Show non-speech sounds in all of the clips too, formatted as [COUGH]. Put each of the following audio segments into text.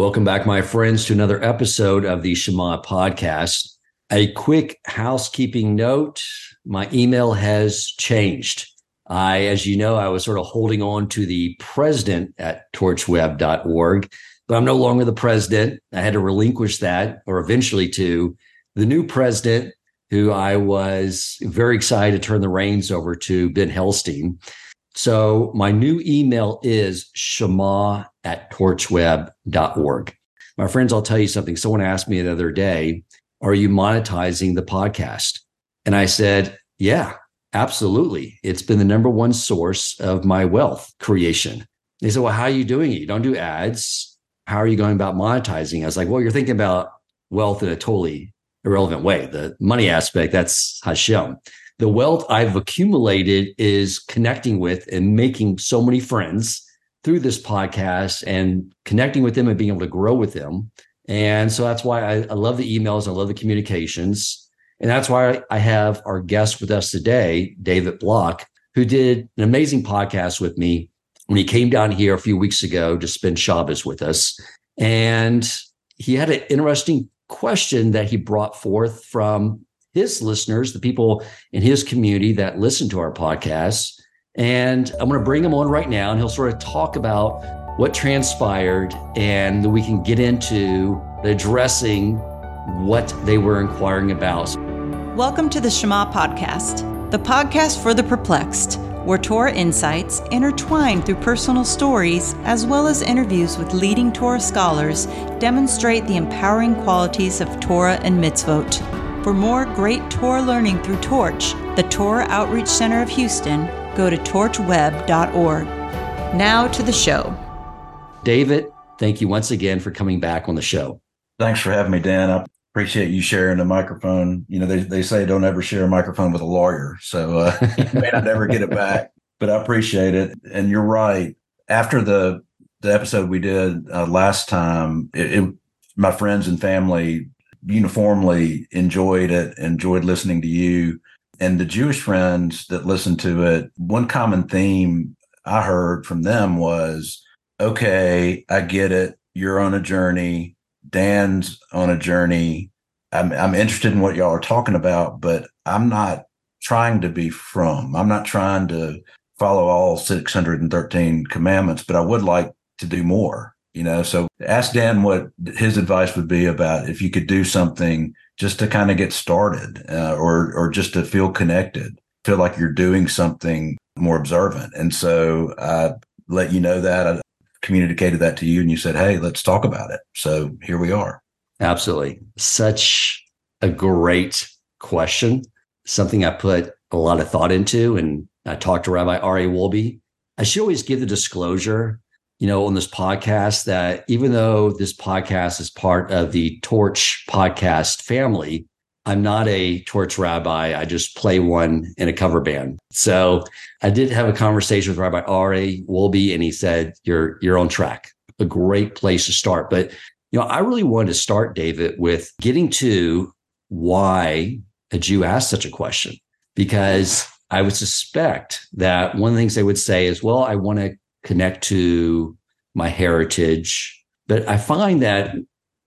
Welcome back, my friends, to another episode of the Shema podcast. A quick housekeeping note my email has changed. I, as you know, I was sort of holding on to the president at torchweb.org, but I'm no longer the president. I had to relinquish that or eventually to the new president, who I was very excited to turn the reins over to, Ben Helstein. So my new email is shema at torchweb.org. My friends, I'll tell you something. Someone asked me the other day, Are you monetizing the podcast? And I said, Yeah, absolutely. It's been the number one source of my wealth creation. They said, Well, how are you doing it? You don't do ads. How are you going about monetizing? I was like, Well, you're thinking about wealth in a totally irrelevant way. The money aspect, that's Hashem the wealth I've accumulated is connecting with and making so many friends through this podcast and connecting with them and being able to grow with them. And so that's why I, I love the emails. I love the communications. And that's why I have our guest with us today, David Block, who did an amazing podcast with me when he came down here a few weeks ago to spend Shabbos with us. And he had an interesting question that he brought forth from his listeners, the people in his community that listen to our podcast. And I'm going to bring him on right now, and he'll sort of talk about what transpired, and we can get into addressing what they were inquiring about. Welcome to the Shema Podcast, the podcast for the perplexed, where Torah insights intertwined through personal stories as well as interviews with leading Torah scholars demonstrate the empowering qualities of Torah and mitzvot. For more great Torah learning through Torch, the Torah Outreach Center of Houston, go to torchweb.org. Now to the show. David, thank you once again for coming back on the show. Thanks for having me, Dan. I appreciate you sharing the microphone. You know, they, they say don't ever share a microphone with a lawyer, so uh, you may not ever get it back, but I appreciate it. And you're right. After the the episode we did uh, last time, it, it, my friends and family uniformly enjoyed it, enjoyed listening to you. And the Jewish friends that listened to it, one common theme I heard frum them was, okay, I get it. You're on a journey. Dan's on a journey. I'm, I'm interested in what y'all are talking about, but I'm not trying to be from. I'm not trying to follow all 613 commandments, but I would like to do more you know so ask dan what his advice would be about if you could do something just to kind of get started uh, or or just to feel connected feel like you're doing something more observant. And so i let you know that i communicated that to you and you said hey let's talk about it. So here we are. Absolutely. Such a great question. Something i put a lot of thought into and i talked to rabbi ari wolbe i should always give the disclosure you know, on this podcast that even though this podcast is part of the Torch podcast family, I'm not a torch rabbi. I just play one in a cover band. So I did have a conversation with Rabbi Ari Wolbe, and he said, You're you're on track. A great place to start. But you know, I really wanted to start, David, with getting to why a Jew asked such a question. Because I would suspect that one of the things they would say is, well, I want to connect to my heritage. But I find that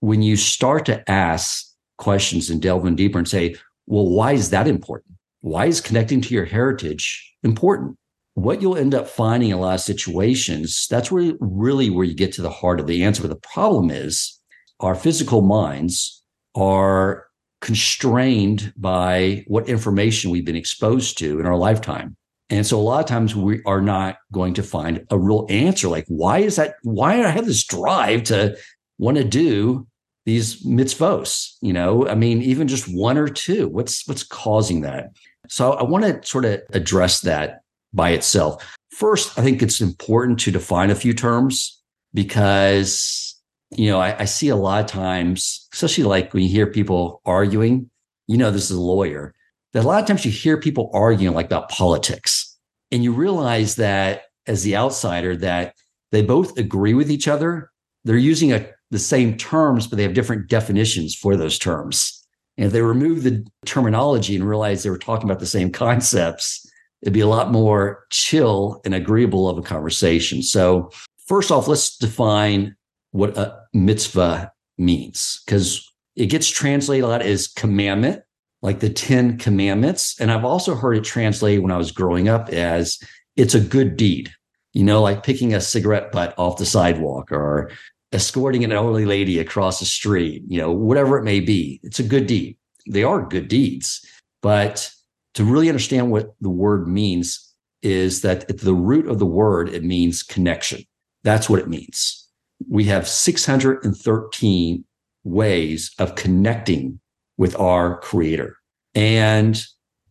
when you start to ask questions and delve in deeper and say, well, why is that important? Why is connecting to your heritage important? What you'll end up finding in a lot of situations, that's where really where you get to the heart of the answer. But the problem is our physical minds are constrained by what information we've been exposed to in our lifetime. And so a lot of times we are not going to find a real answer. Like, why is that? Why do I have this drive to want to do these mitzvos? You know, I mean, even just one or two. What's what's causing that? So I want to sort of address that by itself. First, I think it's important to define a few terms because you know I, I see a lot of times, especially like when you hear people arguing. You know, this is a lawyer that a lot of times you hear people arguing like about politics and you realize that as the outsider that they both agree with each other. They're using a, the same terms but they have different definitions for those terms. And if they remove the terminology and realize they were talking about the same concepts. It'd be a lot more chill and agreeable of a conversation. So first off let's define what a mitzvah means because it gets translated a lot as commandment, like the 10 commandments. And I've also heard it translated when I was growing up as it's a good deed, you know, like picking a cigarette butt off the sidewalk or escorting an elderly lady across the street, you know, whatever it may be. It's a good deed. They are good deeds. But to really understand what the word means is that at the root of the word, it means connection. That's what it means. We have 613 ways of connecting with our creator. And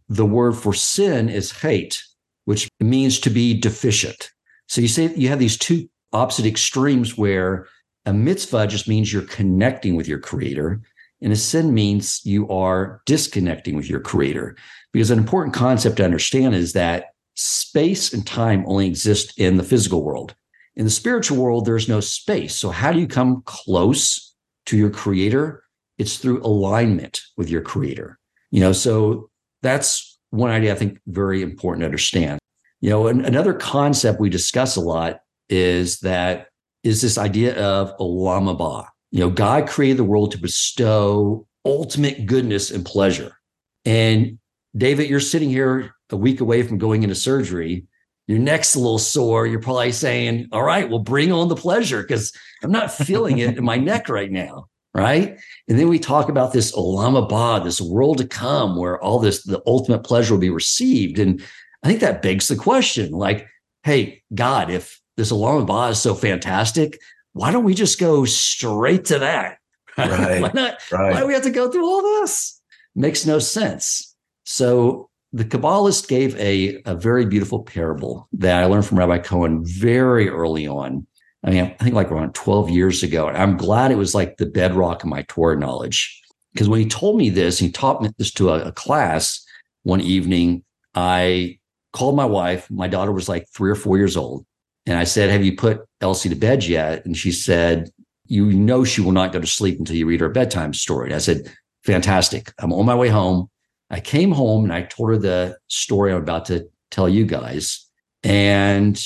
the word for sin is chet, which means to be deficient. So you say you have these two opposite extremes where a mitzvah just means you're connecting with your creator, and a sin means you are disconnecting with your creator. Because an important concept to understand is that space and time only exist in the physical world. In the spiritual world, there's no space. So, how do you come close to your creator? It's through alignment with your creator. You know, so that's one idea I think very important to understand. You know, and another concept we discuss a lot is that is this idea of olam haba. You know, God created the world to bestow ultimate goodness and pleasure. And David, you're sitting here a week away from going into surgery. Your neck's a little sore. You're probably saying, All right, well, bring on the pleasure because I'm not feeling it in my [LAUGHS] neck right now. Right. And then we talk about this olam this world to come where all this, the ultimate pleasure will be received. And I think that begs the question like, hey, God, if this olam is so fantastic, why don't we just go straight to that? [LAUGHS] Right. why not? Right. Why do we have to go through all this? Makes no sense. So the Kabbalist gave a, a very beautiful parable that I learned from Rabbi Cohen very early on. I mean, I think like around 12 years ago. And I'm glad it was like the bedrock of my Torah knowledge. Because when he told me this, he taught me this to a, a class one evening. I called my wife. My daughter was like three or four years old. And I said, Have you put Elsie to bed yet? And she said, You know, she will not go to sleep until you read her bedtime story. And I said, Fantastic. I'm on my way home. I came home and I told her the story I'm about to tell you guys. And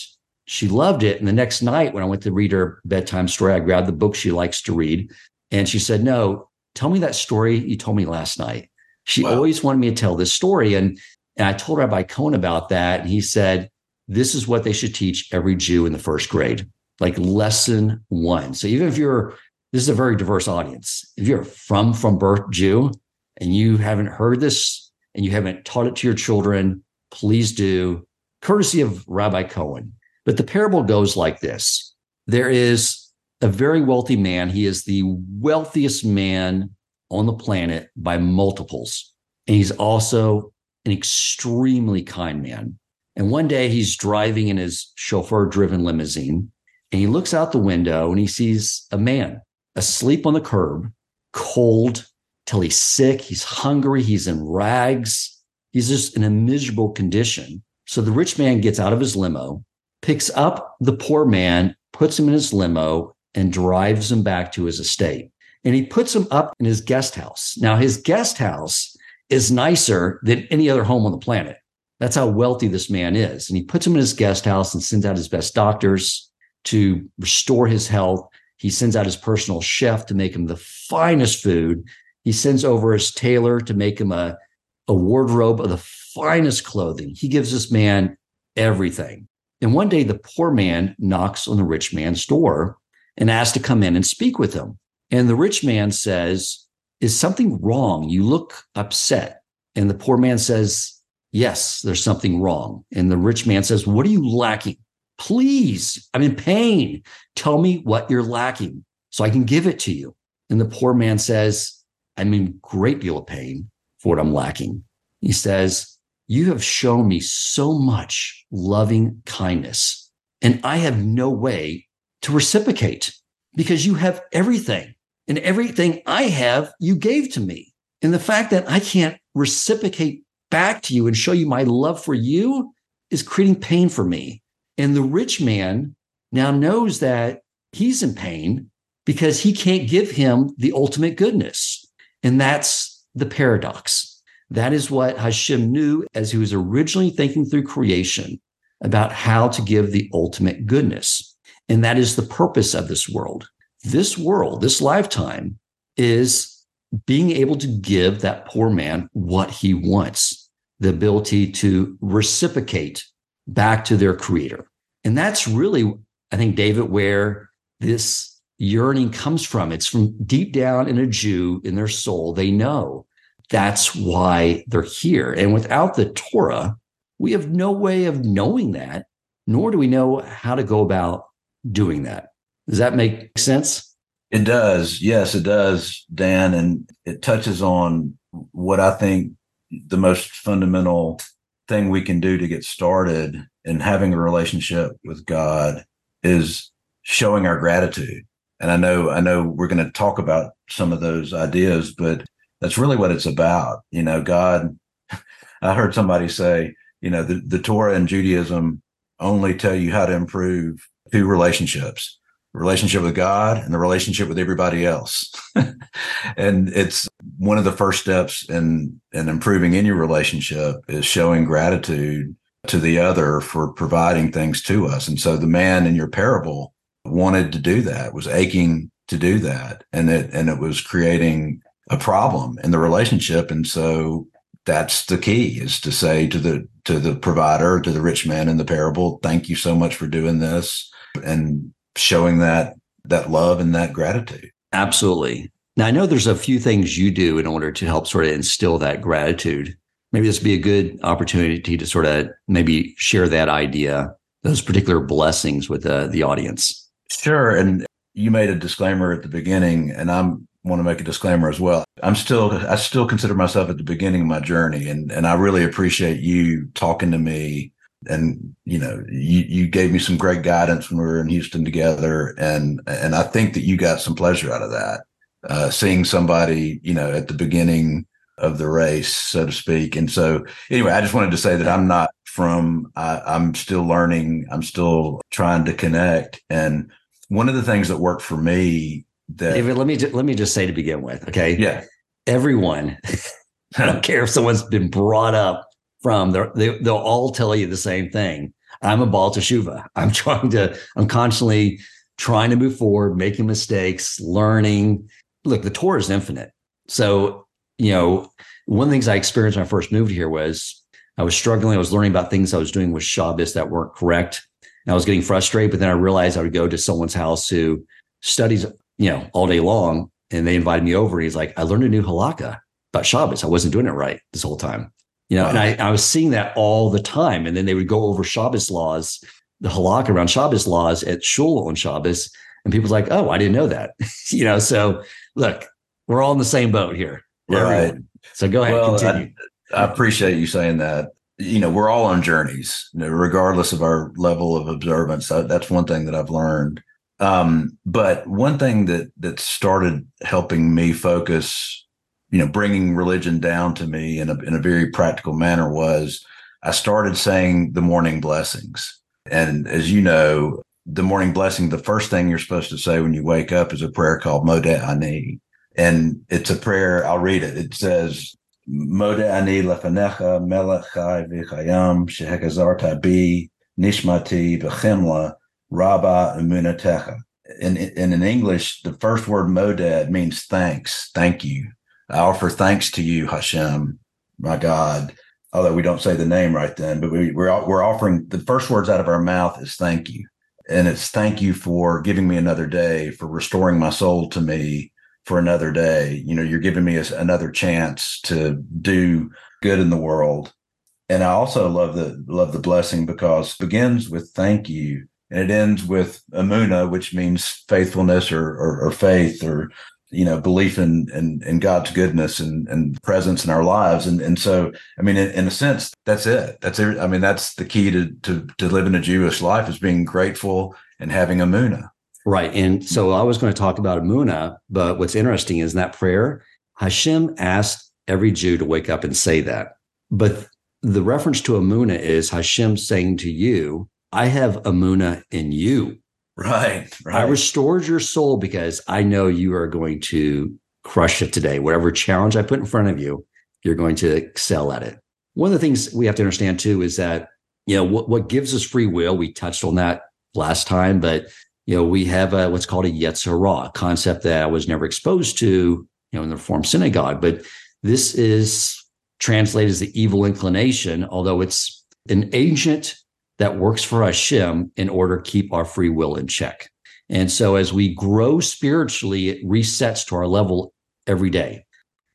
she loved it. And the next night, when I went to read her bedtime story, I grabbed the book she likes to read. And she said, No, tell me that story you told me last night. She wow. always wanted me to tell this story. And, and I told Rabbi Cohen about that. And he said, This is what they should teach every Jew in the first grade, like lesson one. So even if you're, this is a very diverse audience. If you're frum from birth Jew, and you haven't heard this and you haven't taught it to your children, please do, courtesy of Rabbi Cohen. But the parable goes like this There is a very wealthy man. He is the wealthiest man on the planet by multiples. And he's also an extremely kind man. And one day he's driving in his chauffeur driven limousine and he looks out the window and he sees a man asleep on the curb, cold, till he's sick, he's hungry, he's in rags, he's just in a miserable condition. So the rich man gets out of his limo, picks up the poor man, puts him in his limo, and drives him back to his estate. And he puts him up in his guest house. Now, his guest house is nicer than any other home on the planet. That's how wealthy this man is. And he puts him in his guest house and sends out his best doctors to restore his health. He sends out his personal chef to make him the finest food. He sends over his tailor to make him a, a wardrobe of the finest clothing. He gives this man everything. And one day, the poor man knocks on the rich man's door and asks to come in and speak with him. And the rich man says, Is something wrong? You look upset. And the poor man says, Yes, there's something wrong. And the rich man says, What are you lacking? Please, I'm in pain. Tell me what you're lacking so I can give it to you. And the poor man says, I'm in great deal of pain for what I'm lacking. He says, You have shown me so much loving kindness, and I have no way to reciprocate because you have everything. And everything I have, you gave to me. And the fact that I can't reciprocate back to you and show you my love for you is creating pain for me. And the rich man now knows that he's in pain because he can't give him the ultimate goodness. And that's the paradox. That is what Hashem knew as he was originally thinking through creation about how to give the ultimate goodness. And that is the purpose of this world. this world, this lifetime is being able to give that poor man what he wants, the ability to reciprocate back to their creator. And that's really, I think, David, where this yearning comes from. It's from deep down in a Jew, in their soul. They know that's why they're here. And without the Torah, we have no way of knowing that, nor do we know how to go about doing that. Does that make sense? It does. Yes, it does, Dan. And it touches on what I think the most fundamental thing we can do to get started in having a relationship with God is showing our gratitude. And I know, I know we're going to talk about some of those ideas, but that's really what it's about. You know, God, I heard somebody say, you know, the, the Torah and Judaism only tell you how to improve two relationships relationship with God and the relationship with everybody else. [LAUGHS] and it's one of the first steps in in improving any relationship is showing gratitude to the other for providing things to us. And so the man in your parable wanted to do that, was aching to do that. And it and it was creating a problem in the relationship. And so that's the key is to say to the to the provider, to the rich man in the parable, thank you so much for doing this. And showing that that love and that gratitude. Absolutely. Now I know there's a few things you do in order to help sort of instill that gratitude. Maybe this would be a good opportunity to sort of maybe share that idea, those particular blessings with uh, the audience. Sure. And you made a disclaimer at the beginning, and I want to make a disclaimer as well. I'm still, I still consider myself at the beginning of my journey, and and I really appreciate you talking to me and you know you you gave me some great guidance when we were in Houston together and and I think that you got some pleasure out of that. Uh, seeing somebody you know at the beginning of the race so to speak. And so anyway I just wanted to say that I'm not frum I, I'm still learning I'm still trying to connect. And one of the things that worked for me that David let me let me just say to begin with okay yeah everyone [LAUGHS] I don't care if someone's been brought up frum, they, they'll all tell you the same thing. I'm a baal to Teshuva. I'm [LAUGHS] trying to, I'm constantly trying to move forward, making mistakes, learning. Look, the Torah is infinite. So, you know, one of the things I experienced when I first moved here was I was struggling. I was learning about things I was doing with Shabbos that weren't correct. And I was getting frustrated, but then I realized I would go to someone's house who studies, you know, all day long. And they invited me over. And he's like, I learned a new halakha about Shabbos. I wasn't doing it right this whole time. You know, wow. and I, I was seeing that all the time. And then they would go over Shabbos laws, the halakha around Shabbos laws at shul on Shabbos. And people's like, oh, I didn't know that. [LAUGHS] you know, so look, we're all in the same boat here. Right. So go ahead, well, continue. I, I, appreciate you saying that. You know, we're all on journeys, you know, regardless of our level of observance. that's one thing that I've learned. Um, but one thing that that started helping me focus you know, bringing religion down to me in a, in a very practical manner was I started saying the morning blessings. And as you know, the morning blessing, the first thing you're supposed to say when you wake up is a prayer called Modeh Ani. And it's a prayer, I'll read it. It says, Modeh Ani lefanecha melech chai v'chayam shehekazarta bi nishmati v'chemla rabba emunatecha. And, and in English, the first word modeh means thanks, thank you. I offer thanks to you, Hashem, my God. Although we don't say the name right then, but we, we're we're offering the first words out of our mouth is thank you, and it's thank you for giving me another day, for restoring my soul to me for another day. You know, you're giving me a, another chance to do good in the world, and I also love the love the blessing because begins with thank you and it ends with amuna, which means faithfulness or, or, or faith or you know belief in in, in god's goodness and, and presence in our lives. And and so i mean in, in a sense that's it. That's it i mean that's the key to to to living a jewish life is being grateful and having amuna. Right. And so i was going to talk about amuna but what's interesting is that prayer hashem asked every jew to wake up and say that. But the reference to amuna is hashem saying to you i have amuna in you Right, right. I restored your soul because I know you are going to crush it today. Whatever challenge I put in front of you, you're going to excel at it. One of the things we have to understand too is that, you know, what, what gives us free will, we touched on that last time, but you know, we have a, what's called a Yetzer Hara, a concept that I was never exposed to, you know, in the Reformed synagogue. But this is translated as the evil inclination, although it's an agent that works for Hashem in order to keep our free will in check. And so as we grow spiritually, it resets to our level every day.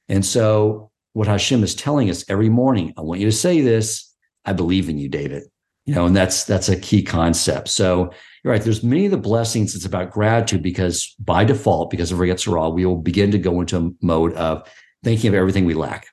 And so what Hashem is telling us every morning, I want you to say this, I believe in you, David. You know, and that's that's a key concept. So you're right. There's many of the blessings. It's about gratitude because by default, because of Yetzer Hara, we will begin to go into a mode of thinking of everything we lack.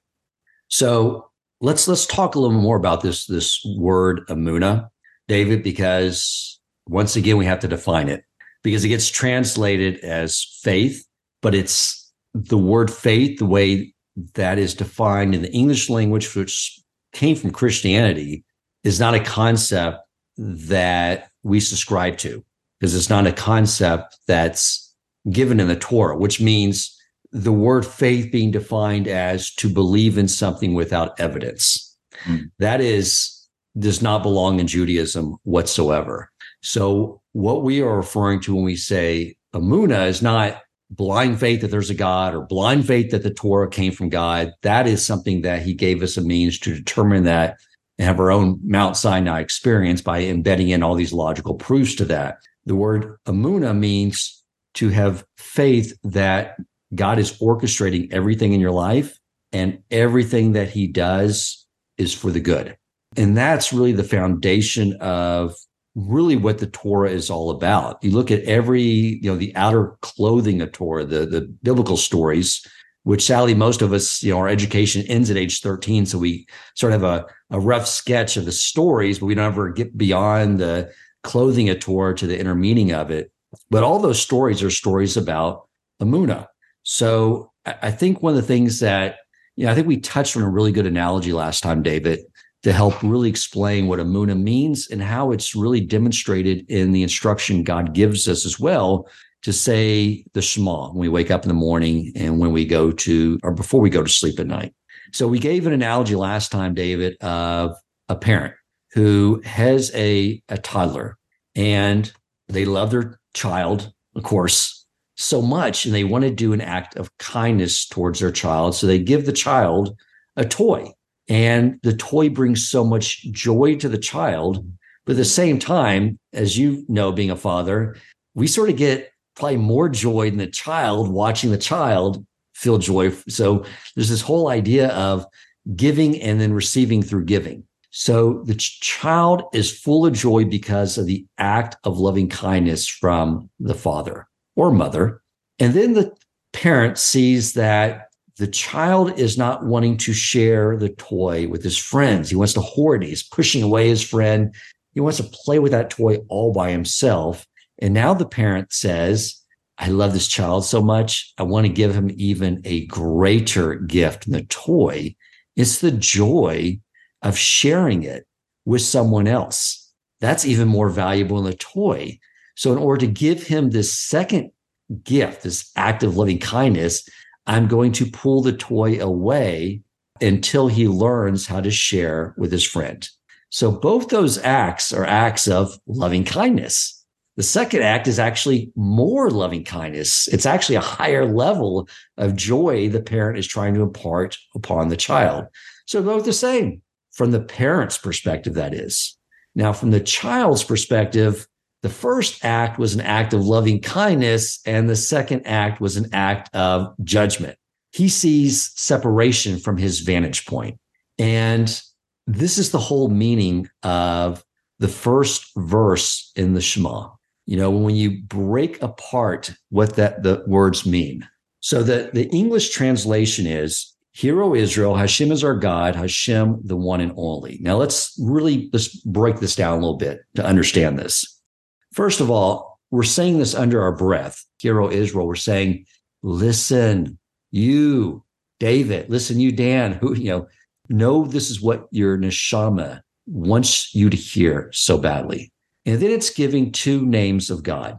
So let's let's talk a little more about this this word emunah, David, because once again we have to define it because it gets translated as faith, but it's the word faith, the way that is defined in the English language, which came from Christianity, is not a concept that we subscribe to because it's not a concept that's given in the Torah, which means the word faith being defined as to believe in something without evidence. Mm. That is, does not belong in Judaism whatsoever. So, what we are referring to when we say Amuna is not blind faith that there's a God or blind faith that the Torah came from God. That is something that He gave us a means to determine that and have our own Mount Sinai experience by embedding in all these logical proofs to that. The word Amuna means to have faith that God is orchestrating everything in your life and everything that he does is for the good. And that's really the foundation of really what the Torah is all about. You look at every, you know, the outer clothing of Torah, the, the biblical stories, which sadly most of us, you know, our education ends at age 13. So we sort of have a, a rough sketch of the stories, but we don't ever get beyond the clothing of Torah to the inner meaning of it. But all those stories are stories about Amuna. So I think one of the things that, you know, I think we touched on a really good analogy last time, David, to help really explain what Amuna means and how it's really demonstrated in the instruction God gives us as well to say the Shema when we wake up in the morning and when we go to, or before we go to sleep at night. So we gave an analogy last time, David, of a parent who has a, a toddler and they love their child, of course, so much, and they want to do an act of kindness towards their child. So they give the child a toy. And the toy brings so much joy to the child. But at the same time, as you know, being a father, we sort of get probably more joy than the child watching the child feel joy. So there's this whole idea of giving and then receiving through giving. So the child is full of joy because of the act of loving kindness from the father or mother. And then the parent sees that the child is not wanting to share the toy with his friends. He wants to hoard it. He's pushing away his friend. He wants to play with that toy all by himself. And now the parent says, I love this child so much. I want to give him even a greater gift. And the toy It's the joy of sharing it with someone else. That's even more valuable than the toy. So, in order to give him this second gift, this act of loving kindness, I'm going to pull the toy away until he learns how to share with his friend. So, both those acts are acts of loving kindness. The second act is actually more loving kindness. It's actually a higher level of joy the parent is trying to impart upon the child. So both the same from the parent's perspective, that is. Now, from the child's perspective, the first act was an act of loving kindness, and the second act was an act of judgment. He sees separation from his vantage point. And this is the whole meaning of the first verse in the Shema you know when you break apart what that the words mean so the the english translation is hear o israel hashem is our god hashem the one and only now let's really let's break this down a little bit to understand this first of all we're saying this under our breath hear o israel we're saying listen you david listen you dan who you know know this is what your neshama wants you to hear so badly and then it's giving two names of God.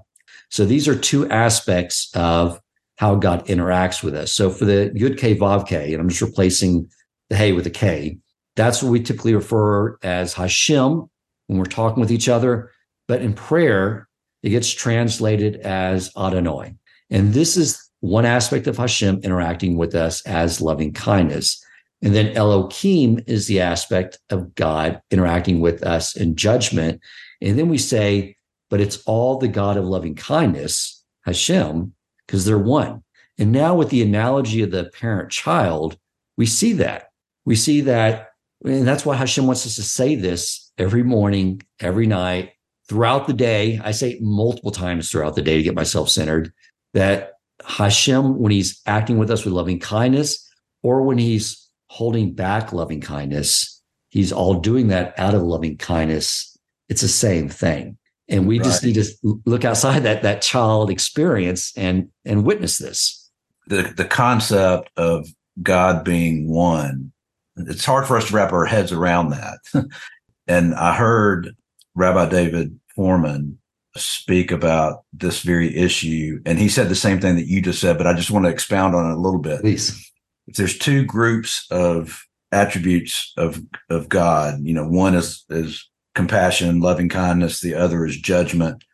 So these are two aspects of how God interacts with us. So for the Yud K Vav K, and I'm just replacing the Hey with a K, that's what we typically refer as Hashem when we're talking with each other. But in prayer, it gets translated as Adonai. And this is one aspect of Hashem interacting with us as loving kindness. And then Elohim is the aspect of God interacting with us in judgment. And then we say, but it's all the God of loving kindness, Hashem, because they're one. And now with the analogy of the parent child, we see that. We see that, and that's why Hashem wants us to say this every morning, every night, throughout the day. I say multiple times throughout the day to get myself centered that Hashem, when he's acting with us with loving kindness, or when he's holding back loving kindness, he's all doing that out of loving kindness. It's the same thing. And we right. just need to look outside that that child experience and and witness this. The the concept of God being one, it's hard for us to wrap our heads around that. [LAUGHS] and I heard Rabbi David Fohrman speak about this very issue. And he said the same thing that you just said, but I just want to expound on it a little bit. Please. If there's two groups of attributes of of God, you know, one is is compassion, loving kindness, the other is judgment.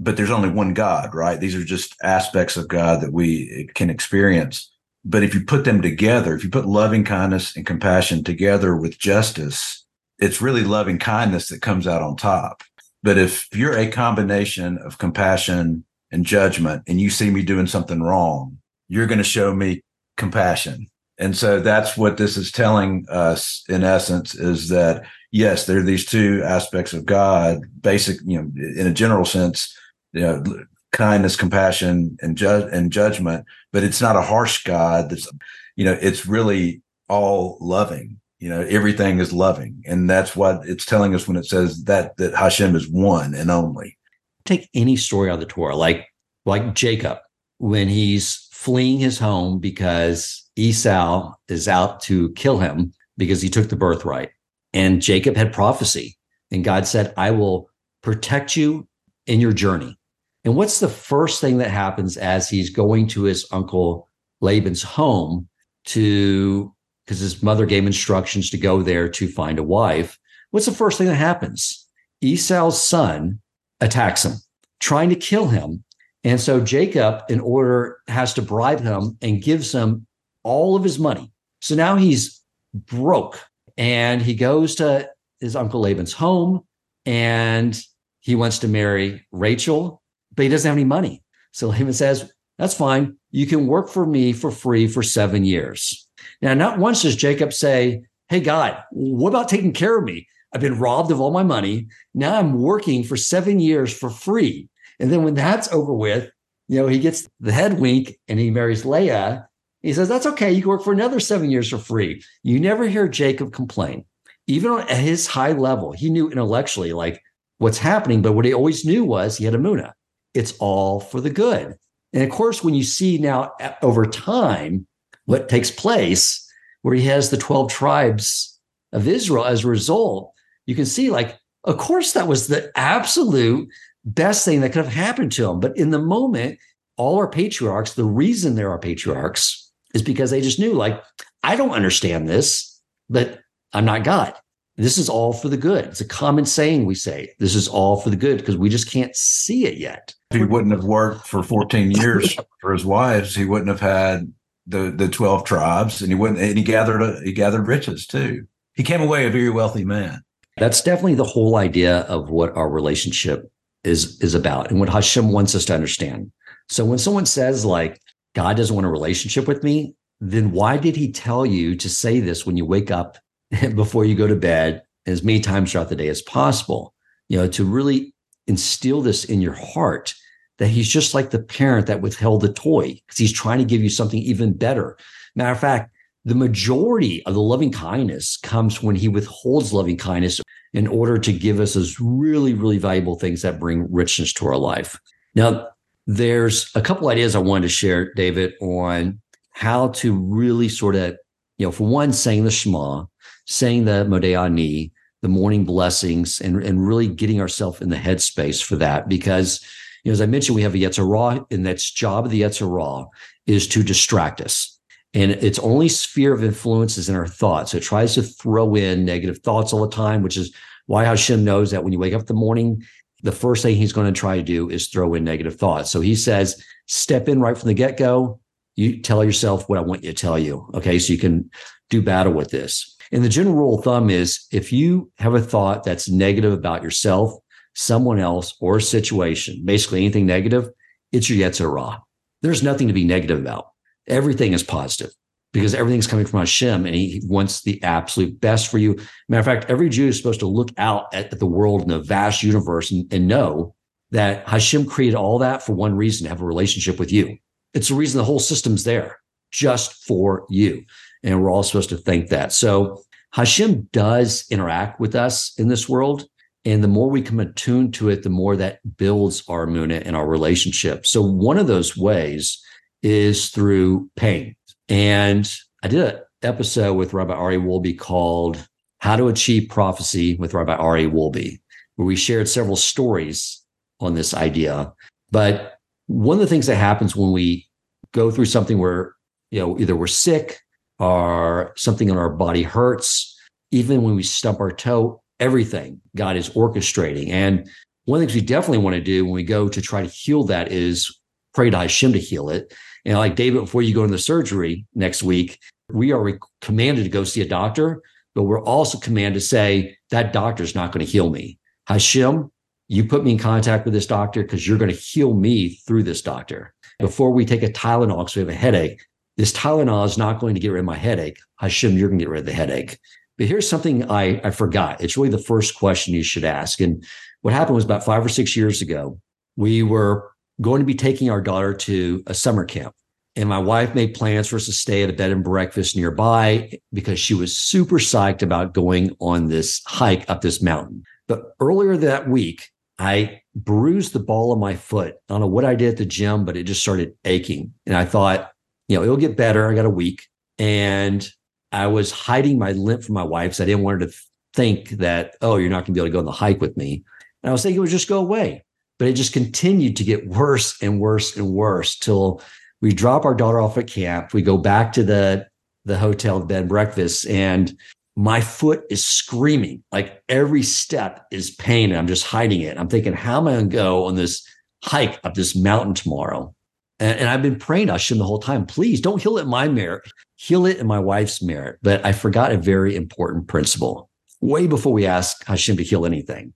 But there's only one God, right? These are just aspects of God that we eh, can experience. But if you put them together, if you put loving kindness and compassion together with justice, it's really loving kindness that comes out on top. But if you're a combination of compassion and judgment and you see me doing something wrong, you're going to show me compassion. And so that's what this is telling us in essence is that yes, there are these two aspects of God, basic, you know, in a general sense, you know, kindness, compassion, and judge and judgment, but it's not a harsh God that's, you know, it's really all loving you know everything is loving. And that's what it's telling us when it says that that hashem is one and only. Take any story out of the torah like like jacob when he's fleeing his home because esau is out to kill him because he took the birthright. And jacob had prophecy and god said i will protect you in your journey. And what's the first thing that happens as he's going to his uncle laban's home to because his mother gave instructions to go there to find a wife. What's the first thing that happens? Esau's son attacks him, trying to kill him. And so Jacob, in order, has to bribe him and gives him all of his money. So now he's broke and he goes to his uncle Laban's home and he wants to marry Rachel, but he doesn't have any money. So Laban says, That's fine. You can work for me for free for seven years. Now, not once does Jacob say, Hey, God, what about taking care of me? I've been robbed of all my money. Now I'm working for seven years for free. And then when that's over with, you know, he gets the head wink and he marries Leah. He says, That's okay. You can work for another seven years for free. You never hear Jacob complain. Even at his high level, he knew intellectually like what's happening, but what he always knew was he had Amunah. It's all for the good. And of course, when you see now over time what takes place where he has the 12 tribes of Israel as a result, you can see, like, of course, that was the absolute best thing that could have happened to him. But in the moment, all our patriarchs, the reason there are patriarchs is because they just knew, like, I don't understand this, but I'm not God. This is all for the good. It's a common saying we say, this is all for the good because we just can't see it yet. If he wouldn't have worked for 14 years for his wives, he wouldn't have had the the 12 tribes and he went and he gathered a, he gathered riches too. He came away a very wealthy man. That's definitely the whole idea of what our relationship is is about and what hashem wants us to understand. So when someone says like god doesn't want a relationship with me then why did he tell you to say this when you wake up [LAUGHS] before you go to bed as many times throughout the day as possible? You know to really instill this in your heart that he's just like the parent that withheld the toy because he's trying to give you something even better. Matter of fact, the majority of the loving kindness comes when he withholds loving kindness in order to give us those really, really valuable things that bring richness to our life. Now, there's a couple ideas I wanted to share, David, on how to really sort of, you know, for one, saying the Shema, saying the Modeh the morning blessings, and, and really getting ourselves in the headspace for that because you know, as I mentioned, we have a Yetzer and that's job of the Yetzer is to distract us. And its only sphere of influence is in our thoughts. So it tries to throw in negative thoughts all the time, which is why Hashem knows that when you wake up in the morning, the first thing he's going to try to do is throw in negative thoughts. So he says, step in right from the get go. You tell yourself what I want you to tell you. Okay. So you can do battle with this. And the general rule of thumb is if you have a thought that's negative about yourself, someone else, or a situation, basically anything negative, it's your Yetzer Hara. There's nothing to be negative about. Everything is positive because everything's coming from Hashem and he wants the absolute best for you. Matter of fact, every Jew is supposed to look out at, the world and the vast universe and, and know that Hashem created all that for one reason to have a relationship with you. It's the reason the whole system's there just for you. And we're all supposed to think that. So Hashem does interact with us in this world. And the more we come attuned to it, the more that builds our emunah and our relationship. So one of those ways is through pain. And I did an episode with Rabbi Ari Wolbe called How to Achieve Prophecy with Rabbi Ari Wolbe, where we shared several stories on this idea. But one of the things that happens when we go through something where, you know, either we're sick or something in our body hurts, even when we stump our toe, everything God is orchestrating. And one of the things we definitely want to do when we go to try to heal that is pray to Hashem to heal it. And like David, before you go into the surgery next week, we are commanded to go see a doctor, but we're also commanded to say that doctor is not going to heal me. Hashem, you put me in contact with this doctor because you're going to heal me through this doctor. Before we take a Tylenol because we have a headache, this Tylenol is not going to get rid of my headache. Hashem, you're going to get rid of the headache. But here's something I, I forgot. It's really the first question you should ask. And what happened was about five or six years ago, we were going to be taking our daughter to a summer camp. And my wife made plans for us to stay at a bed and breakfast nearby because she was super psyched about going on this hike up this mountain. But earlier that week, I bruised the ball of my foot. I don't know what I did at the gym, but it just started aching. And I thought, you know, it'll get better. I got a week. And I was hiding my limp from my wife because I didn't want her to think that, oh, you're not going to be able to go on the hike with me. And I was thinking it would just go away. But it just continued to get worse and worse and worse till we drop our daughter off at camp. We go back to the, the hotel bed and breakfast and my foot is screaming. Like every step is pain and I'm just hiding it. I'm thinking, how am I going to go on this hike up this mountain tomorrow? And, and I've been praying to Hashem the whole time. Please don't heal it in my merit, heal it in my wife's merit. But I forgot a very important principle way before we ask Hashem to heal anything.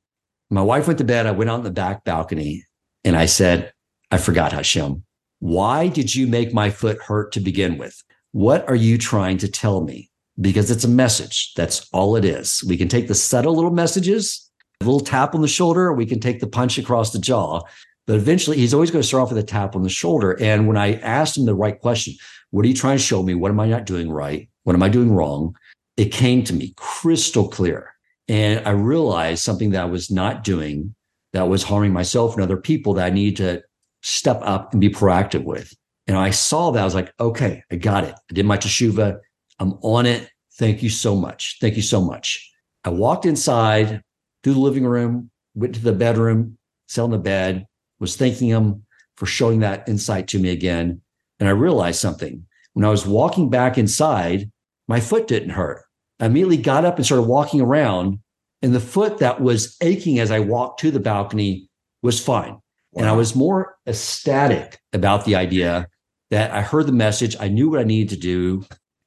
My wife went to bed. I went out on the back balcony and I said, I forgot Hashem. Why did you make my foot hurt to begin with? What are you trying to tell me? Because it's a message. That's all it is. We can take the subtle little messages, a little tap on the shoulder, we can take the punch across the jaw. But eventually, he's always going to start off with a tap on the shoulder. And when I asked him the right question, what are you trying to show me? What am I not doing right? What am I doing wrong? It came to me crystal clear. And I realized something that I was not doing that was harming myself and other people that I needed to step up and be proactive with. And I saw that. I was like, okay, I got it. I did my teshuva. I'm on it. Thank you so much. Thank you so much. I walked inside through the living room, went to the bedroom, sat on the bed, was thanking him for showing that insight to me again. And I realized something. When I was walking back inside, my foot didn't hurt. I immediately got up and started walking around, and the foot that was aching as I walked to the balcony was fine. Wow. And I was more ecstatic about the idea that I heard the message. I knew what I needed to do.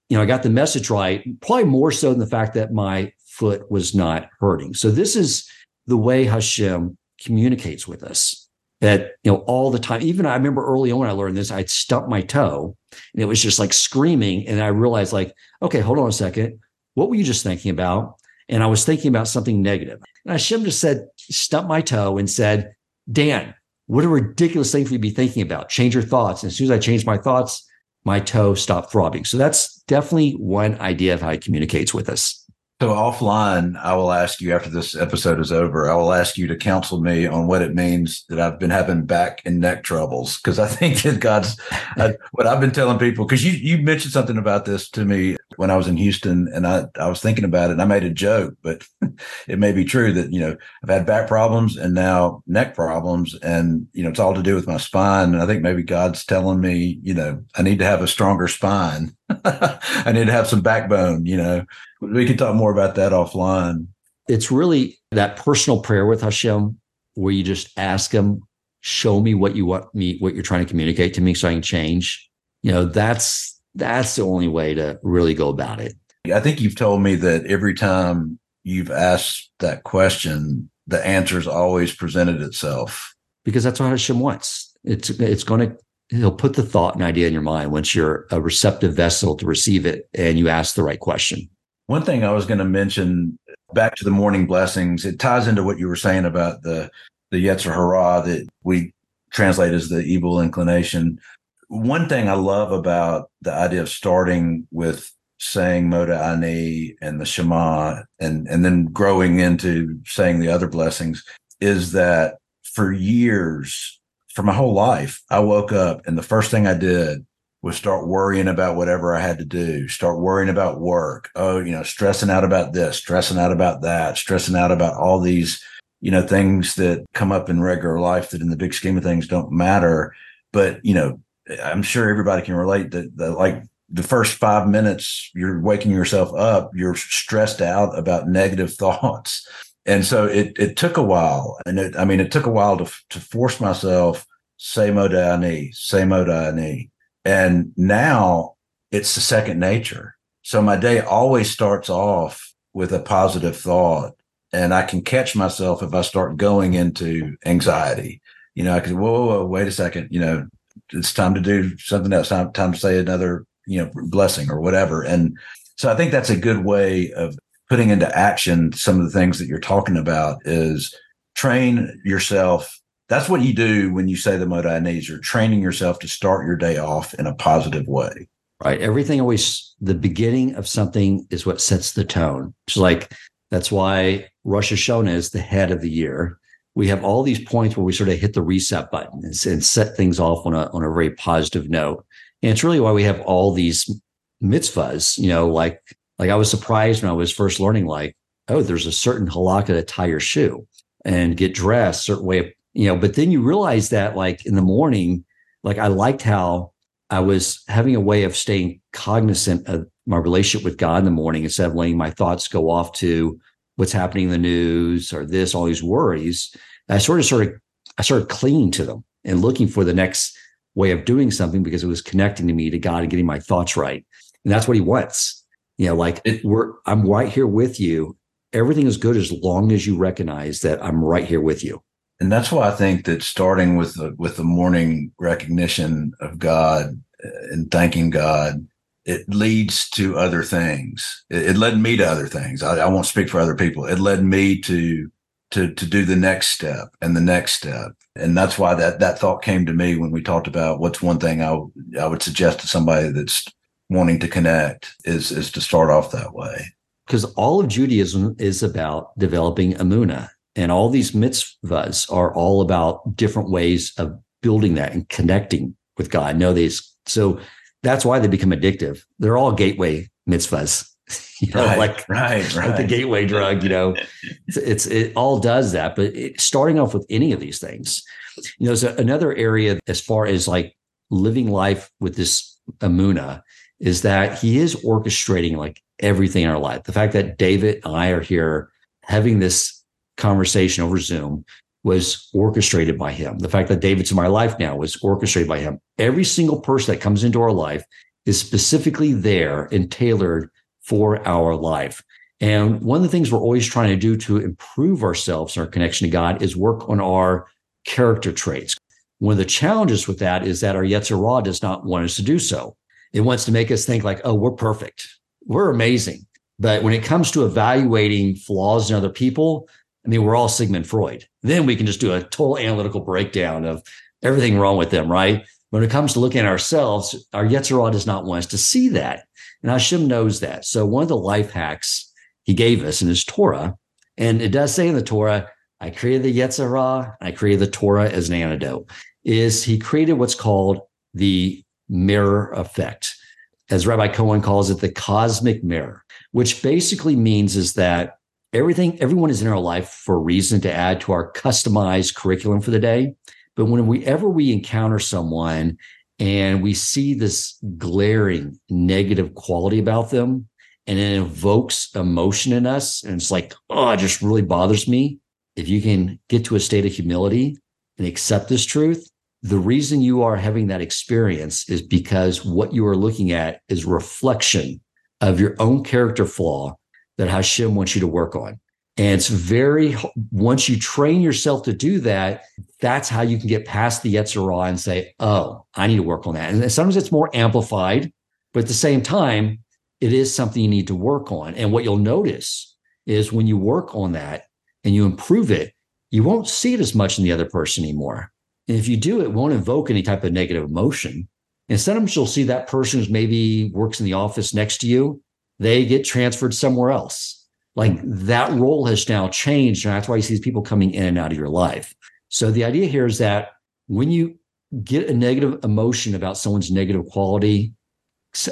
You know, I got the message right, probably more so than the fact that my foot was not hurting. So this is the way Hashem communicates with us that you know all the time even i remember early on i learned this i'd stump my toe and it was just like screaming and i realized like okay hold on a second. What were you just thinking about? And i was thinking about something negative. And hashem just said stump my toe and said dan what a ridiculous thing for you to be thinking about. Change your thoughts. And as soon as i changed my thoughts my toe stopped throbbing. So that's definitely one idea of how it communicates with us so offline, I will ask you after this episode is over. I will ask you to counsel me on what it means that I've been having back and neck troubles because I [LAUGHS] think that God's uh, what I've been telling people. Because you you mentioned something about this to me when I was in Houston, and I I was thinking about it. and I made a joke, but [LAUGHS] it may be true that you know I've had back problems and now neck problems, and you know it's all to do with my spine. And I think maybe God's telling me, you know, I need to have a stronger spine. I need to have some backbone. You know, we can talk more about that offline. It's really that personal prayer with Hashem where you just ask him, show me what you want me, what you're trying to communicate to me so I can change. You know, that's that's the only way to really go about it. I think you've told me that every time you've asked that question, the answer's always presented itself. Because that's what Hashem wants. It's it's going to he'll put the thought and idea in your mind once you're a receptive vessel to receive it and you ask the right question. One thing I was going to mention back to the morning blessings, it ties into what you were saying about the the Yetzer Hara that we translate as the evil inclination. One thing I love about the idea of starting with saying Modeh Ani and the Shema and, and then growing into saying the other blessings is that for years, for my whole life, I woke up and the first thing I did was start worrying about whatever I had to do, start worrying about work. Oh, you know, stressing out about this, stressing out about that, stressing out about all these, you know, things that come up in regular life that in the big scheme of things don't matter. But, you know, I'm sure everybody can relate that, that like the first five minutes you're waking yourself up, you're stressed out about negative [LAUGHS] thoughts. And so it it took a while. And it, I mean, it took a while to to force myself, say Modeh Ani, say Modeh Ani. And now it's the second nature. So my day always starts off with a positive thought. And I can catch myself if I start going into anxiety. You know, I can, whoa, whoa, whoa wait a second, you know, it's time to do something else, time, time to say another you know blessing or whatever and so i think that's a good way of putting into action some of the things that you're talking about is train yourself. That's what you do when you say the Modeh Ani you're training yourself to start your day off in a positive way. Right. Everything always the beginning of something is what sets the tone. It's like that's why Rosh Hashanah is the head of the year. We have all these points where we sort of hit the reset button and, and set things off on a on a very positive note. And it's really why we have all these mitzvahs, you know, like, like I was surprised when I was first learning, like, oh, there's a certain halakha to tie your shoe and get dressed, certain way of, you know, but then you realize that like in the morning, like I liked how I was having a way of staying cognizant of my relationship with God in the morning instead of letting my thoughts go off to what's happening in the news or this, all these worries. I sort of sort of I started clinging to them and looking for the next way of doing something because it was connecting to me to God and getting my thoughts right. And that's what he wants. You know, like it, we're I'm right here with you. Everything is good as long as you recognize that I'm right here with you. And that's why I think that starting with the with the morning recognition of God uh, and thanking God, it leads to other things. It, it led me to other things. I, I won't speak for other people. It led me to to to do the next step and the next step and that's why that that thought came to me when we talked about what's one thing I I would suggest to somebody that's wanting to connect is is to start off that way because all of Judaism is about developing emunah and all these mitzvahs are all about different ways of building that and connecting with God know these so that's why they become addictive they're all gateway mitzvahs [LAUGHS] you know, right, like right, right. like the gateway drug. You know, it's, it's it all does that. But it, starting off with any of these things, you know, there's another area as far as like living life with this emunah is that he is orchestrating like everything in our life. The fact that David and I are here having this conversation over Zoom was orchestrated by him. The fact that David's in my life now was orchestrated by him. Every single person that comes into our life is specifically there and tailored for our life. And one of the things we're always trying to do to improve ourselves and our connection to God is work on our character traits. One of the challenges with that is that our Yetzer Hara does not want us to do so. It wants to make us think like, oh, we're perfect. We're amazing. But when it comes to evaluating flaws in other people, I mean, we're all Sigmund Freud. Then we can just do a total analytical breakdown of everything wrong with them, right? When it comes to looking at ourselves, our Yetzer Hara does not want us to see that. And Hashem knows that. So one of the life hacks he gave us in his Torah, and it does say in the Torah, I created the Yetzer Hara, I created the Torah as an antidote, is he created what's called the mirror effect. As Rabbi Cohen calls it, the cosmic mirror, which basically means is that everything, everyone is in our life for a reason to add to our customized curriculum for the day. But whenever we encounter someone and we see this glaring negative quality about them and it evokes emotion in us and it's like oh it just really bothers me if you can get to a state of humility and accept this truth, the reason you are having that experience is because what you are looking at is reflection of your own character flaw that Hashem wants you to work on. And it's very, once you train yourself to do that, that's how you can get past the Yetzer Hara and say, oh, I need to work on that. And sometimes it's more amplified, but at the same time, it is something you need to work on. And what you'll notice is when you work on that and you improve it, you won't see it as much in the other person anymore. And if you do, it won't invoke any type of negative emotion. And sometimes you'll see that person who's maybe works in the office next to you, they get transferred somewhere else like that role has now changed. And that's why you see these people coming in and out of your life. So the idea here is that when you get a negative emotion about someone's negative quality,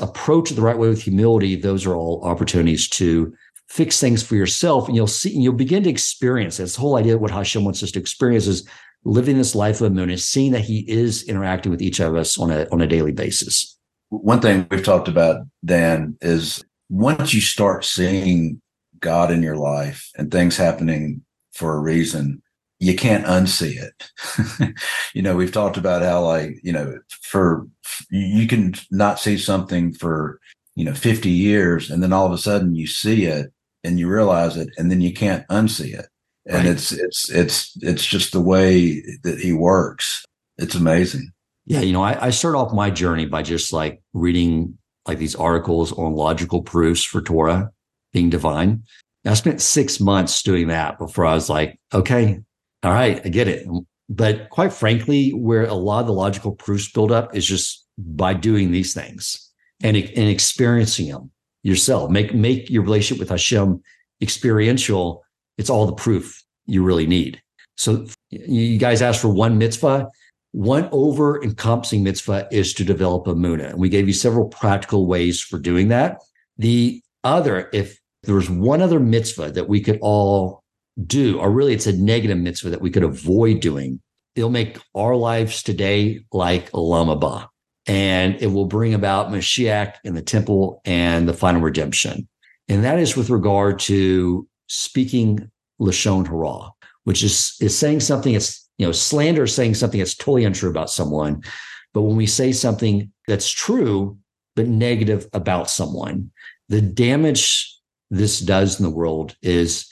approach it the right way with humility. Those are all opportunities to fix things for yourself. And you'll see, and you'll begin to experience. This whole idea of what Hashem wants us to experience is living this life of emunah and seeing that he is interacting with each of us on a, on a daily basis. One thing we've talked about, Dan, is once you start seeing God in your life and things happening for a reason, you can't unsee it. [LAUGHS] you know, we've talked about how like, you know, for you can not see something for, you know, 50 years and then all of a sudden you see it and you realize it and then you can't unsee it. And right. it's it's it's it's just the way that he works. It's amazing. Yeah, you know, I, I start off my journey by just like reading like these articles on logical proofs for Torah being divine. I spent six months doing that before I was like, okay, all right, I get it. But quite frankly, where a lot of the logical proofs build up is just by doing these things and, and experiencing them yourself. Make make your relationship with Hashem experiential. It's all the proof you really need. So you guys asked for one mitzvah. One over encompassing mitzvah is to develop emunah. And we gave you several practical ways for doing that. The other, if there was one other mitzvah that we could all do, or really it's a negative mitzvah that we could avoid doing, it'll make our lives today like Olam. And it will bring about Mashiach in the temple and the final redemption. And that is with regard to speaking Lashon Hara, which is, is saying something that's, you know, slander is saying something that's totally untrue about someone. But when we say something that's true, but negative about someone, the damage this does in the world is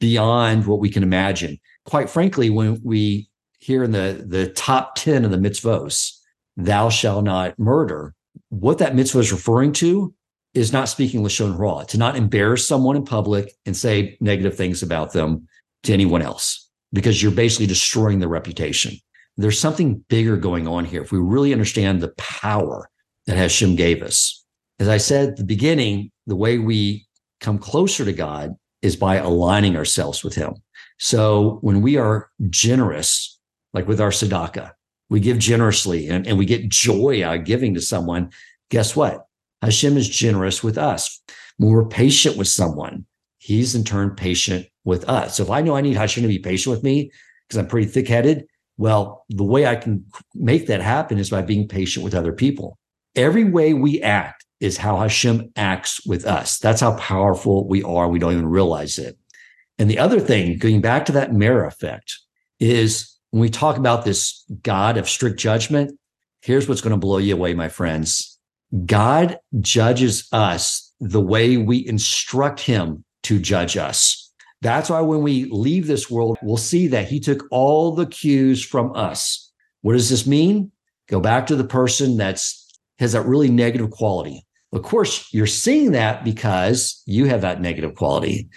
beyond what we can imagine. Quite frankly, when we hear in the, the top 10 of the mitzvos, thou shalt not murder, what that mitzvah is referring to is not speaking Lashon Hara, to not embarrass someone in public and say negative things about them to anyone else, because you're basically destroying their reputation. There's something bigger going on here. If we really understand the power that Hashem gave us, as I said at the beginning, the way we come closer to God is by aligning ourselves with Him. So when we are generous, like with our tzedakah, we give generously and, and we get joy out of giving to someone. Guess what? Hashem is generous with us. When we're patient with someone, He's in turn patient with us. So if I know I need Hashem to be patient with me because I'm pretty thick headed, well, the way I can make that happen is by being patient with other people. Every way we act is how Hashem acts with us. That's how powerful we are. We don't even realize it. And the other thing, going back to that mirror effect, is when we talk about this God of strict judgment, here's what's going to blow you away, my friends. God judges us the way we instruct him to judge us. That's why when we leave this world, we'll see that he took all the cues from us. What does this mean? Go back to the person that's has that really negative quality. Of course, you're seeing that because you have that negative quality.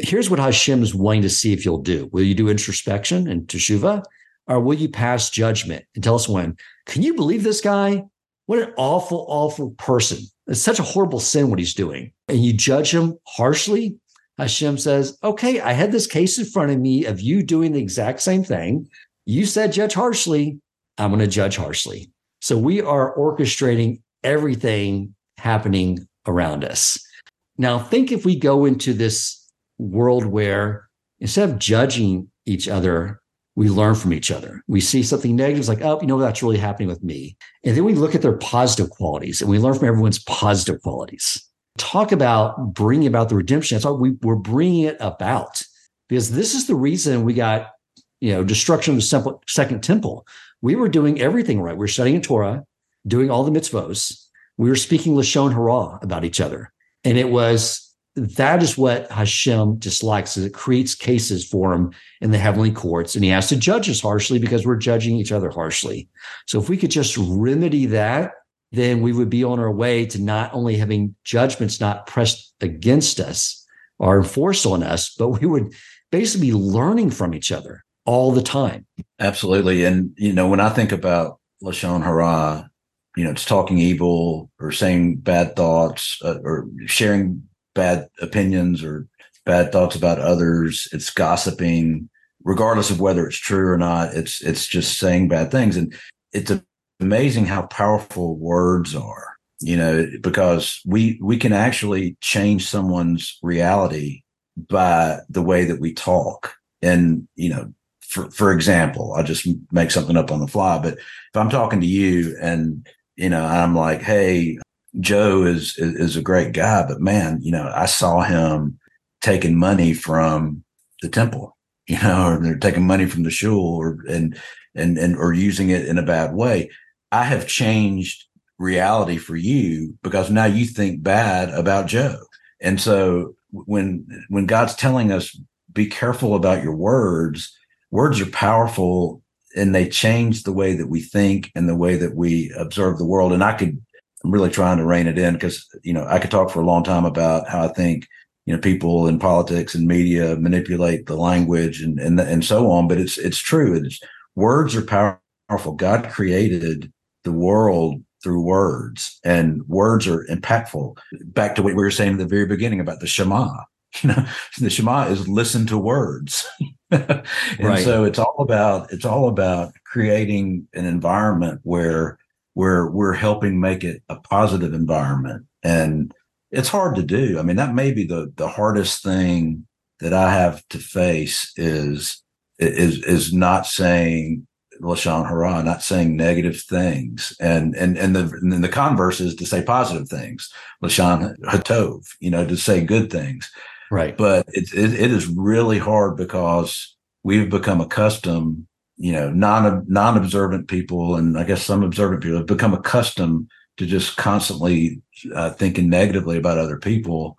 Here's what Hashem is wanting to see if you'll do. Will you do introspection and teshuva, or will you pass judgment and tell us when? can you believe this guy? What an awful, awful person. It's such a horrible sin what he's doing. And you judge him harshly. Hashem says, okay, I had this case in front of me of you doing the exact same thing. You said judge harshly. I'm going to judge harshly. So we are orchestrating everything happening around us. Now, think if we go into this world where instead of judging each other, we learn from each other. We see something negative, it's like, oh, you know, that's really happening with me. And then we look at their positive qualities and we learn from everyone's positive qualities. Talk about bringing about the redemption. That's why we, we're bringing it about. because this is the reason we got, you know, destruction of the second temple. We were doing everything right. We were studying Torah, doing all the mitzvos. We were speaking Lashon Hara about each other. And it was that is what Hashem dislikes is it creates cases for him in the heavenly courts. And he has to judge us harshly because we're judging each other harshly. So if we could just remedy that, then we would be on our way to not only having judgments not pressed against us or enforced on us, but we would basically be learning from each other all the time. Absolutely. And, you know, when I think about Lashon Hara, you know, it's talking evil or saying bad thoughts uh, or sharing bad opinions or bad thoughts about others. It's gossiping, regardless of whether it's true or not. It's it's just saying bad things, and it's amazing how powerful words are. You know, because we we can actually change someone's reality by the way that we talk. And you know, for for example, I'll just make something up on the fly. But if I'm talking to you and you know, I'm like, hey, Joe is, is, a great guy, but man, you know, I saw him taking money from the temple, [LAUGHS] you know, or they're taking money from the shul or and and and or using it in a bad way. I have changed reality for you because now you think bad about Joe. And so when when God's telling us be careful about your words, words are powerful and they change the way that we think and the way that we observe the world. And I could I'm really trying to rein it in because you know I could talk for a long time about how I think you know people in politics and media manipulate the language and and and so on. But it's it's true. It's words are powerful. God created the world through words, and words are impactful. Back to what we were saying at the very beginning about the Shema. [LAUGHS] You know, the Shema is listen to words. [LAUGHS] and right. so it's all about it's all about creating an environment where where we're helping make it a positive environment. And it's hard to do. I mean, that may be the the hardest thing that I have to face is is is not saying lashon hara, not saying negative things, and and and the and then the converse is to say positive things, lashon hatov, you know, to say good things. Right. But it, it, it is really hard because we've become accustomed you know non non observant people and I guess some observant people have become accustomed to just constantly uh, thinking negatively about other people.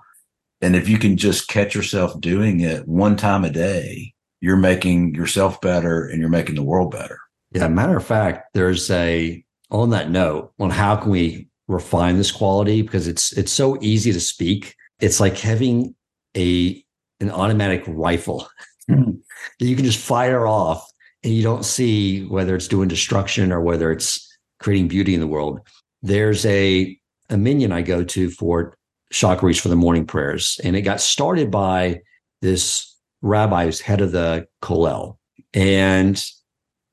And if you can just catch yourself doing it one time a day, you're making yourself better and you're making the world better. Yeah. Matter of fact, there's a on that note on how can we refine this quality because it's it's so easy to speak. It's like having a an automatic rifle mm-hmm. that you can just fire off and you don't see whether it's doing destruction or whether it's creating beauty in the world. There's a, a minyan I go to for Shacharis for the morning prayers, and it got started by this rabbi who's head of the Kollel. And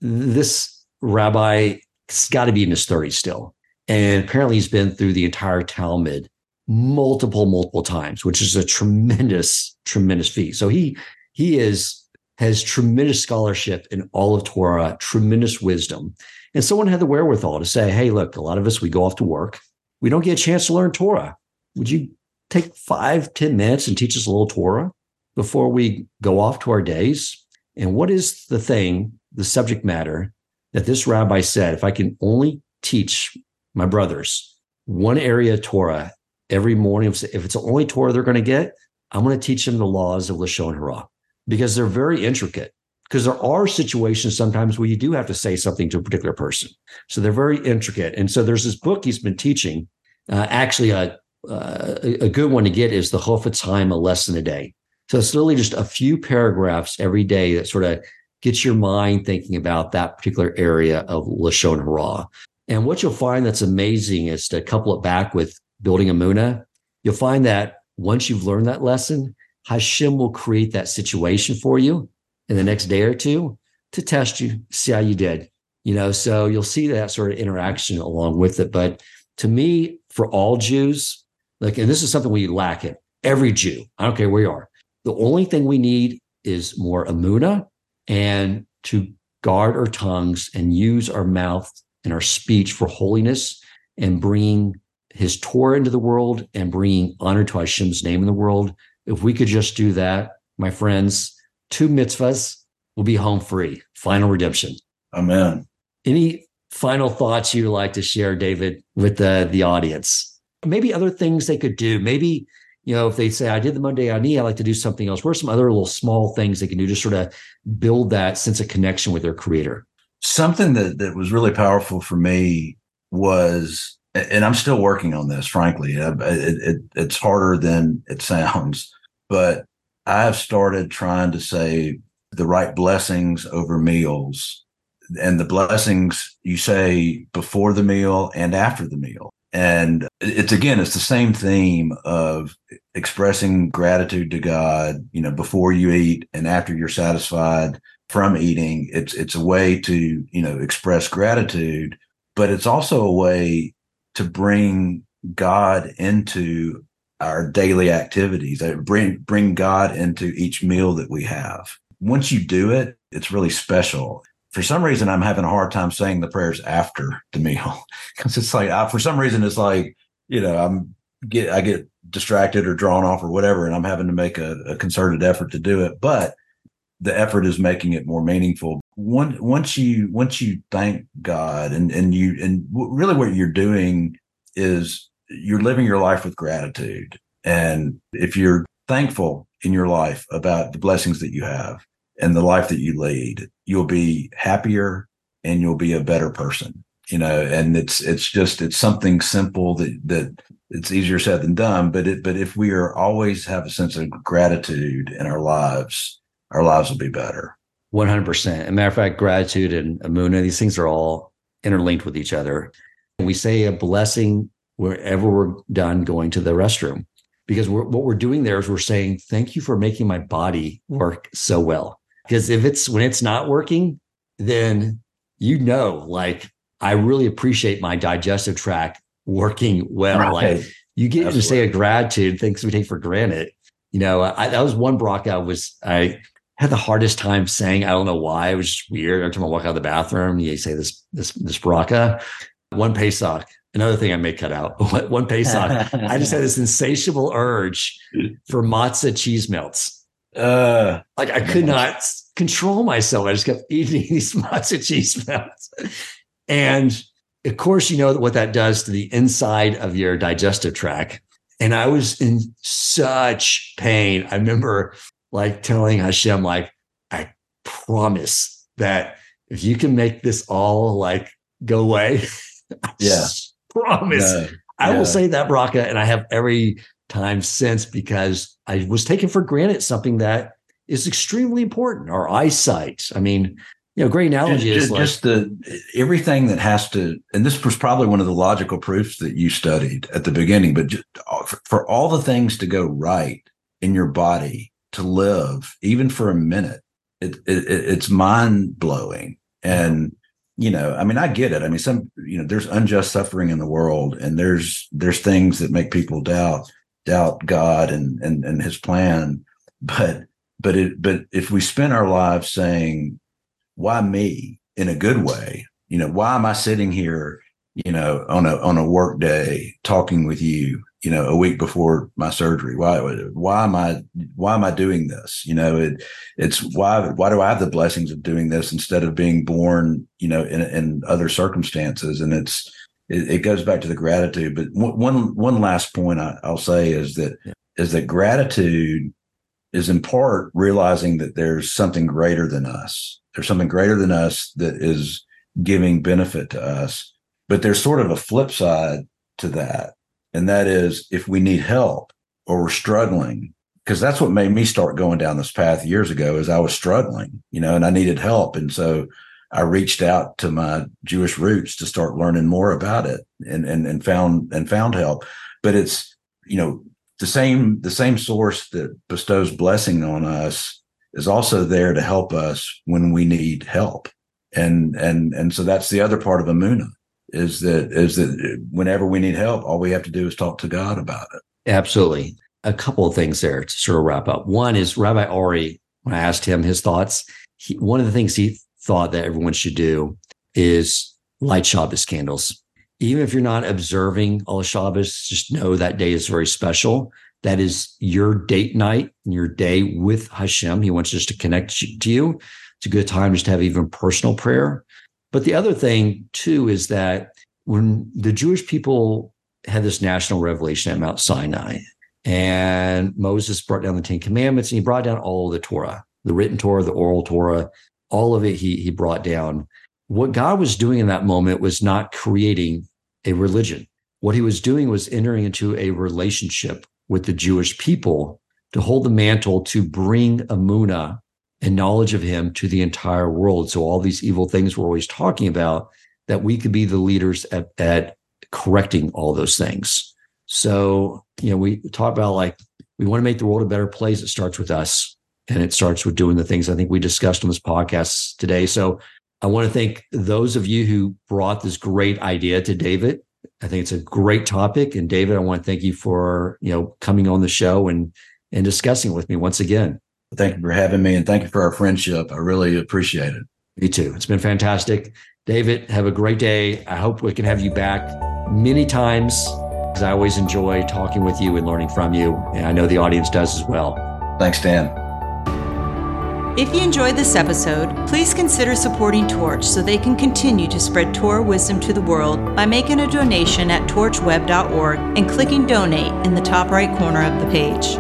this rabbi has got to be in his 30s still. And apparently he's been through the entire Talmud multiple, multiple times, which is a tremendous, tremendous feat. So he he is has tremendous scholarship in all of Torah, tremendous wisdom. And someone had the wherewithal to say, hey, look, a lot of us, we go off to work. We don't get a chance to learn Torah. Would you take five, ten minutes and teach us a little Torah before we go off to our days? And what is the thing, the subject matter that this rabbi said, if I can only teach my brothers one area of Torah every morning, if it's the only Torah they're going to get, I'm going to teach them the laws of Lashon Hara because they're very intricate. Because there are situations sometimes where you do have to say something to a particular person. So they're very intricate. And so there's this book he's been teaching. Uh, actually, a, uh, a good one to get is the Chofetz Chaim, a lesson a day. So it's literally just a few paragraphs every day that sort of gets your mind thinking about that particular area of Lashon Hara. And what you'll find that's amazing is to couple it back with building emunah. You'll find that once you've learned that lesson, Hashem will create that situation for you in the next day or two to test you, see how you did. You know, so you'll see that sort of interaction along with it. But to me, for all Jews, like, and this is something we lack it. Every Jew, I don't care where you are. The only thing we need is more emunah and to guard our tongues and use our mouth and our speech for holiness and bringing his Torah into the world and bringing honor to Hashem's name in the world if we could just do that, my friends, two mitzvahs, we'll be home free. Final redemption. Amen. Any final thoughts you'd like to share, David, with the, the audience? Maybe other things they could do. Maybe, you know, if they say, I did the Modeh Ani, I like to do something else. What are some other little small things they can do to sort of build that sense of connection with their creator? Something that, that was really powerful for me was, and I'm still working on this, frankly, it, it, it's harder than it sounds, but I have started trying to say the right blessings over meals. And the blessings you say before the meal and after the meal. And it's again, it's the same theme of expressing gratitude to God, you know, before you eat and after you're satisfied from eating. It's it's a way to, you know, express gratitude, but it's also a way to bring God into our daily activities. Uh, bring bring God into each meal that we have. Once you do it, it's really special for some reason I'm having a hard time saying the prayers after the meal [LAUGHS] because it's like I, for some reason it's like you know I'm get I get distracted or drawn off or whatever, and I'm having to make a, a concerted effort to do it. But the effort is making it more meaningful. Once once you once you thank God and and you and really what you're doing is you're living your life with gratitude. And if you're thankful in your life about the blessings that you have and the life that you lead, you'll be happier and you'll be a better person. You know, and it's it's just it's something simple that that it's easier said than done. But it but if we are always have a sense of gratitude in our lives, our lives will be better. One hundred percent. As a matter of fact, gratitude and Emunah, these things are all interlinked with each other. We say a blessing wherever we're done going to the restroom because we're, what we're doing there is we're saying thank you for making my body work so well because if it's when it's not working, then you know, like I really appreciate my digestive tract working well. Right. Like you get Absolutely. to say a gratitude, things we take for granted. You know, I, that was one Brock I was I had the hardest time saying. I don't know why. It was just weird. Every time I walk out of the bathroom, you say this this this bracha. One Pesach. Another thing I may cut out. [LAUGHS] One Pesach. I just had this [LAUGHS] insatiable urge for matzah cheese melts. Uh, like I could not control myself. I just kept eating [LAUGHS] these matzo cheese melts. And of course, you know what that does to the inside of your digestive tract. And I was in such pain. I remember like telling Hashem, like, I promise that if you can make this all like go away, [LAUGHS] yeah, promise. No, I yeah. will say that bracha, and I have every time since because I was taking for granted something that is extremely important. Our eyesight. I mean, you know, great analogy just, is like, just the everything that has to, and this was probably one of the logical proofs that you studied at the beginning. But just, for all the things to go right in your body to live, even for a minute, it, it it's mind blowing. And you know, I mean, I get it. I mean, some you know, there's unjust suffering in the world, and there's there's things that make people doubt doubt God and and and His plan. But but it but if we spend our lives saying, "Why me?" in a good way, you know, why am I sitting here, you know, on a on a work day talking with you, you know, a week before my surgery? Why why am I why am I doing this? You know, it it's why why do I have the blessings of doing this instead of being born, you know, in in other circumstances? And it's it, it goes back to the gratitude. But one one last point I, will say is that yeah. is that gratitude is in part realizing that there's something greater than us. There's something greater than us that is giving benefit to us. But there's sort of a flip side to that. And that is if we need help or we're struggling, because that's what made me start going down this path years ago is I was struggling, you know, and I needed help. And so I reached out to my Jewish roots to start learning more about it and, and, and found, and found help. But it's, you know, the same, the same source that bestows blessing on us is also there to help us when we need help. And, and, and so that's the other part of Emunah is that, is that whenever we need help, all we have to do is talk to God about it. Absolutely. A couple of things there to sort of wrap up. One is Rabbi Ari, when I asked him his thoughts, he, one of the things he thought that everyone should do is light Shabbos candles. Even if you're not observing all Shabbos, just know that day is very special That is your date night and your day with Hashem. He wants just to connect to you. It's a good time just to have even personal prayer. But the other thing, too, is that when the Jewish people had this national revelation at Mount Sinai, and Moses brought down the Ten Commandments and he brought down all the Torah, the written Torah, the oral Torah, all of it he, he brought down. What God was doing in that moment was not creating a religion. What he was doing was entering into a relationship with the Jewish people to hold the mantle to bring Emunah and knowledge of him to the entire world. So all these evil things we're always talking about, that we could be the leaders at, at correcting all those things. So, you know, we talk about like we want to make the world a better place. It starts with us and it starts with doing the things I think we discussed on this podcast today. So I want to thank those of you who brought this great idea to David. I think it's a great topic. And David, I want to thank you for, you know, coming on the show and and discussing it with me once again. Thank you for having me and thank you for our friendship. I really appreciate it. Me too. It's been fantastic. David, have a great day. I hope we can have you back many times because I always enjoy talking with you and learning from you. And I know the audience does as well. Thanks, Dan. If you enjoyed this episode, please consider supporting Torch so they can continue to spread Torah wisdom to the world by making a donation at torchweb.org and clicking donate in the top right corner of the page.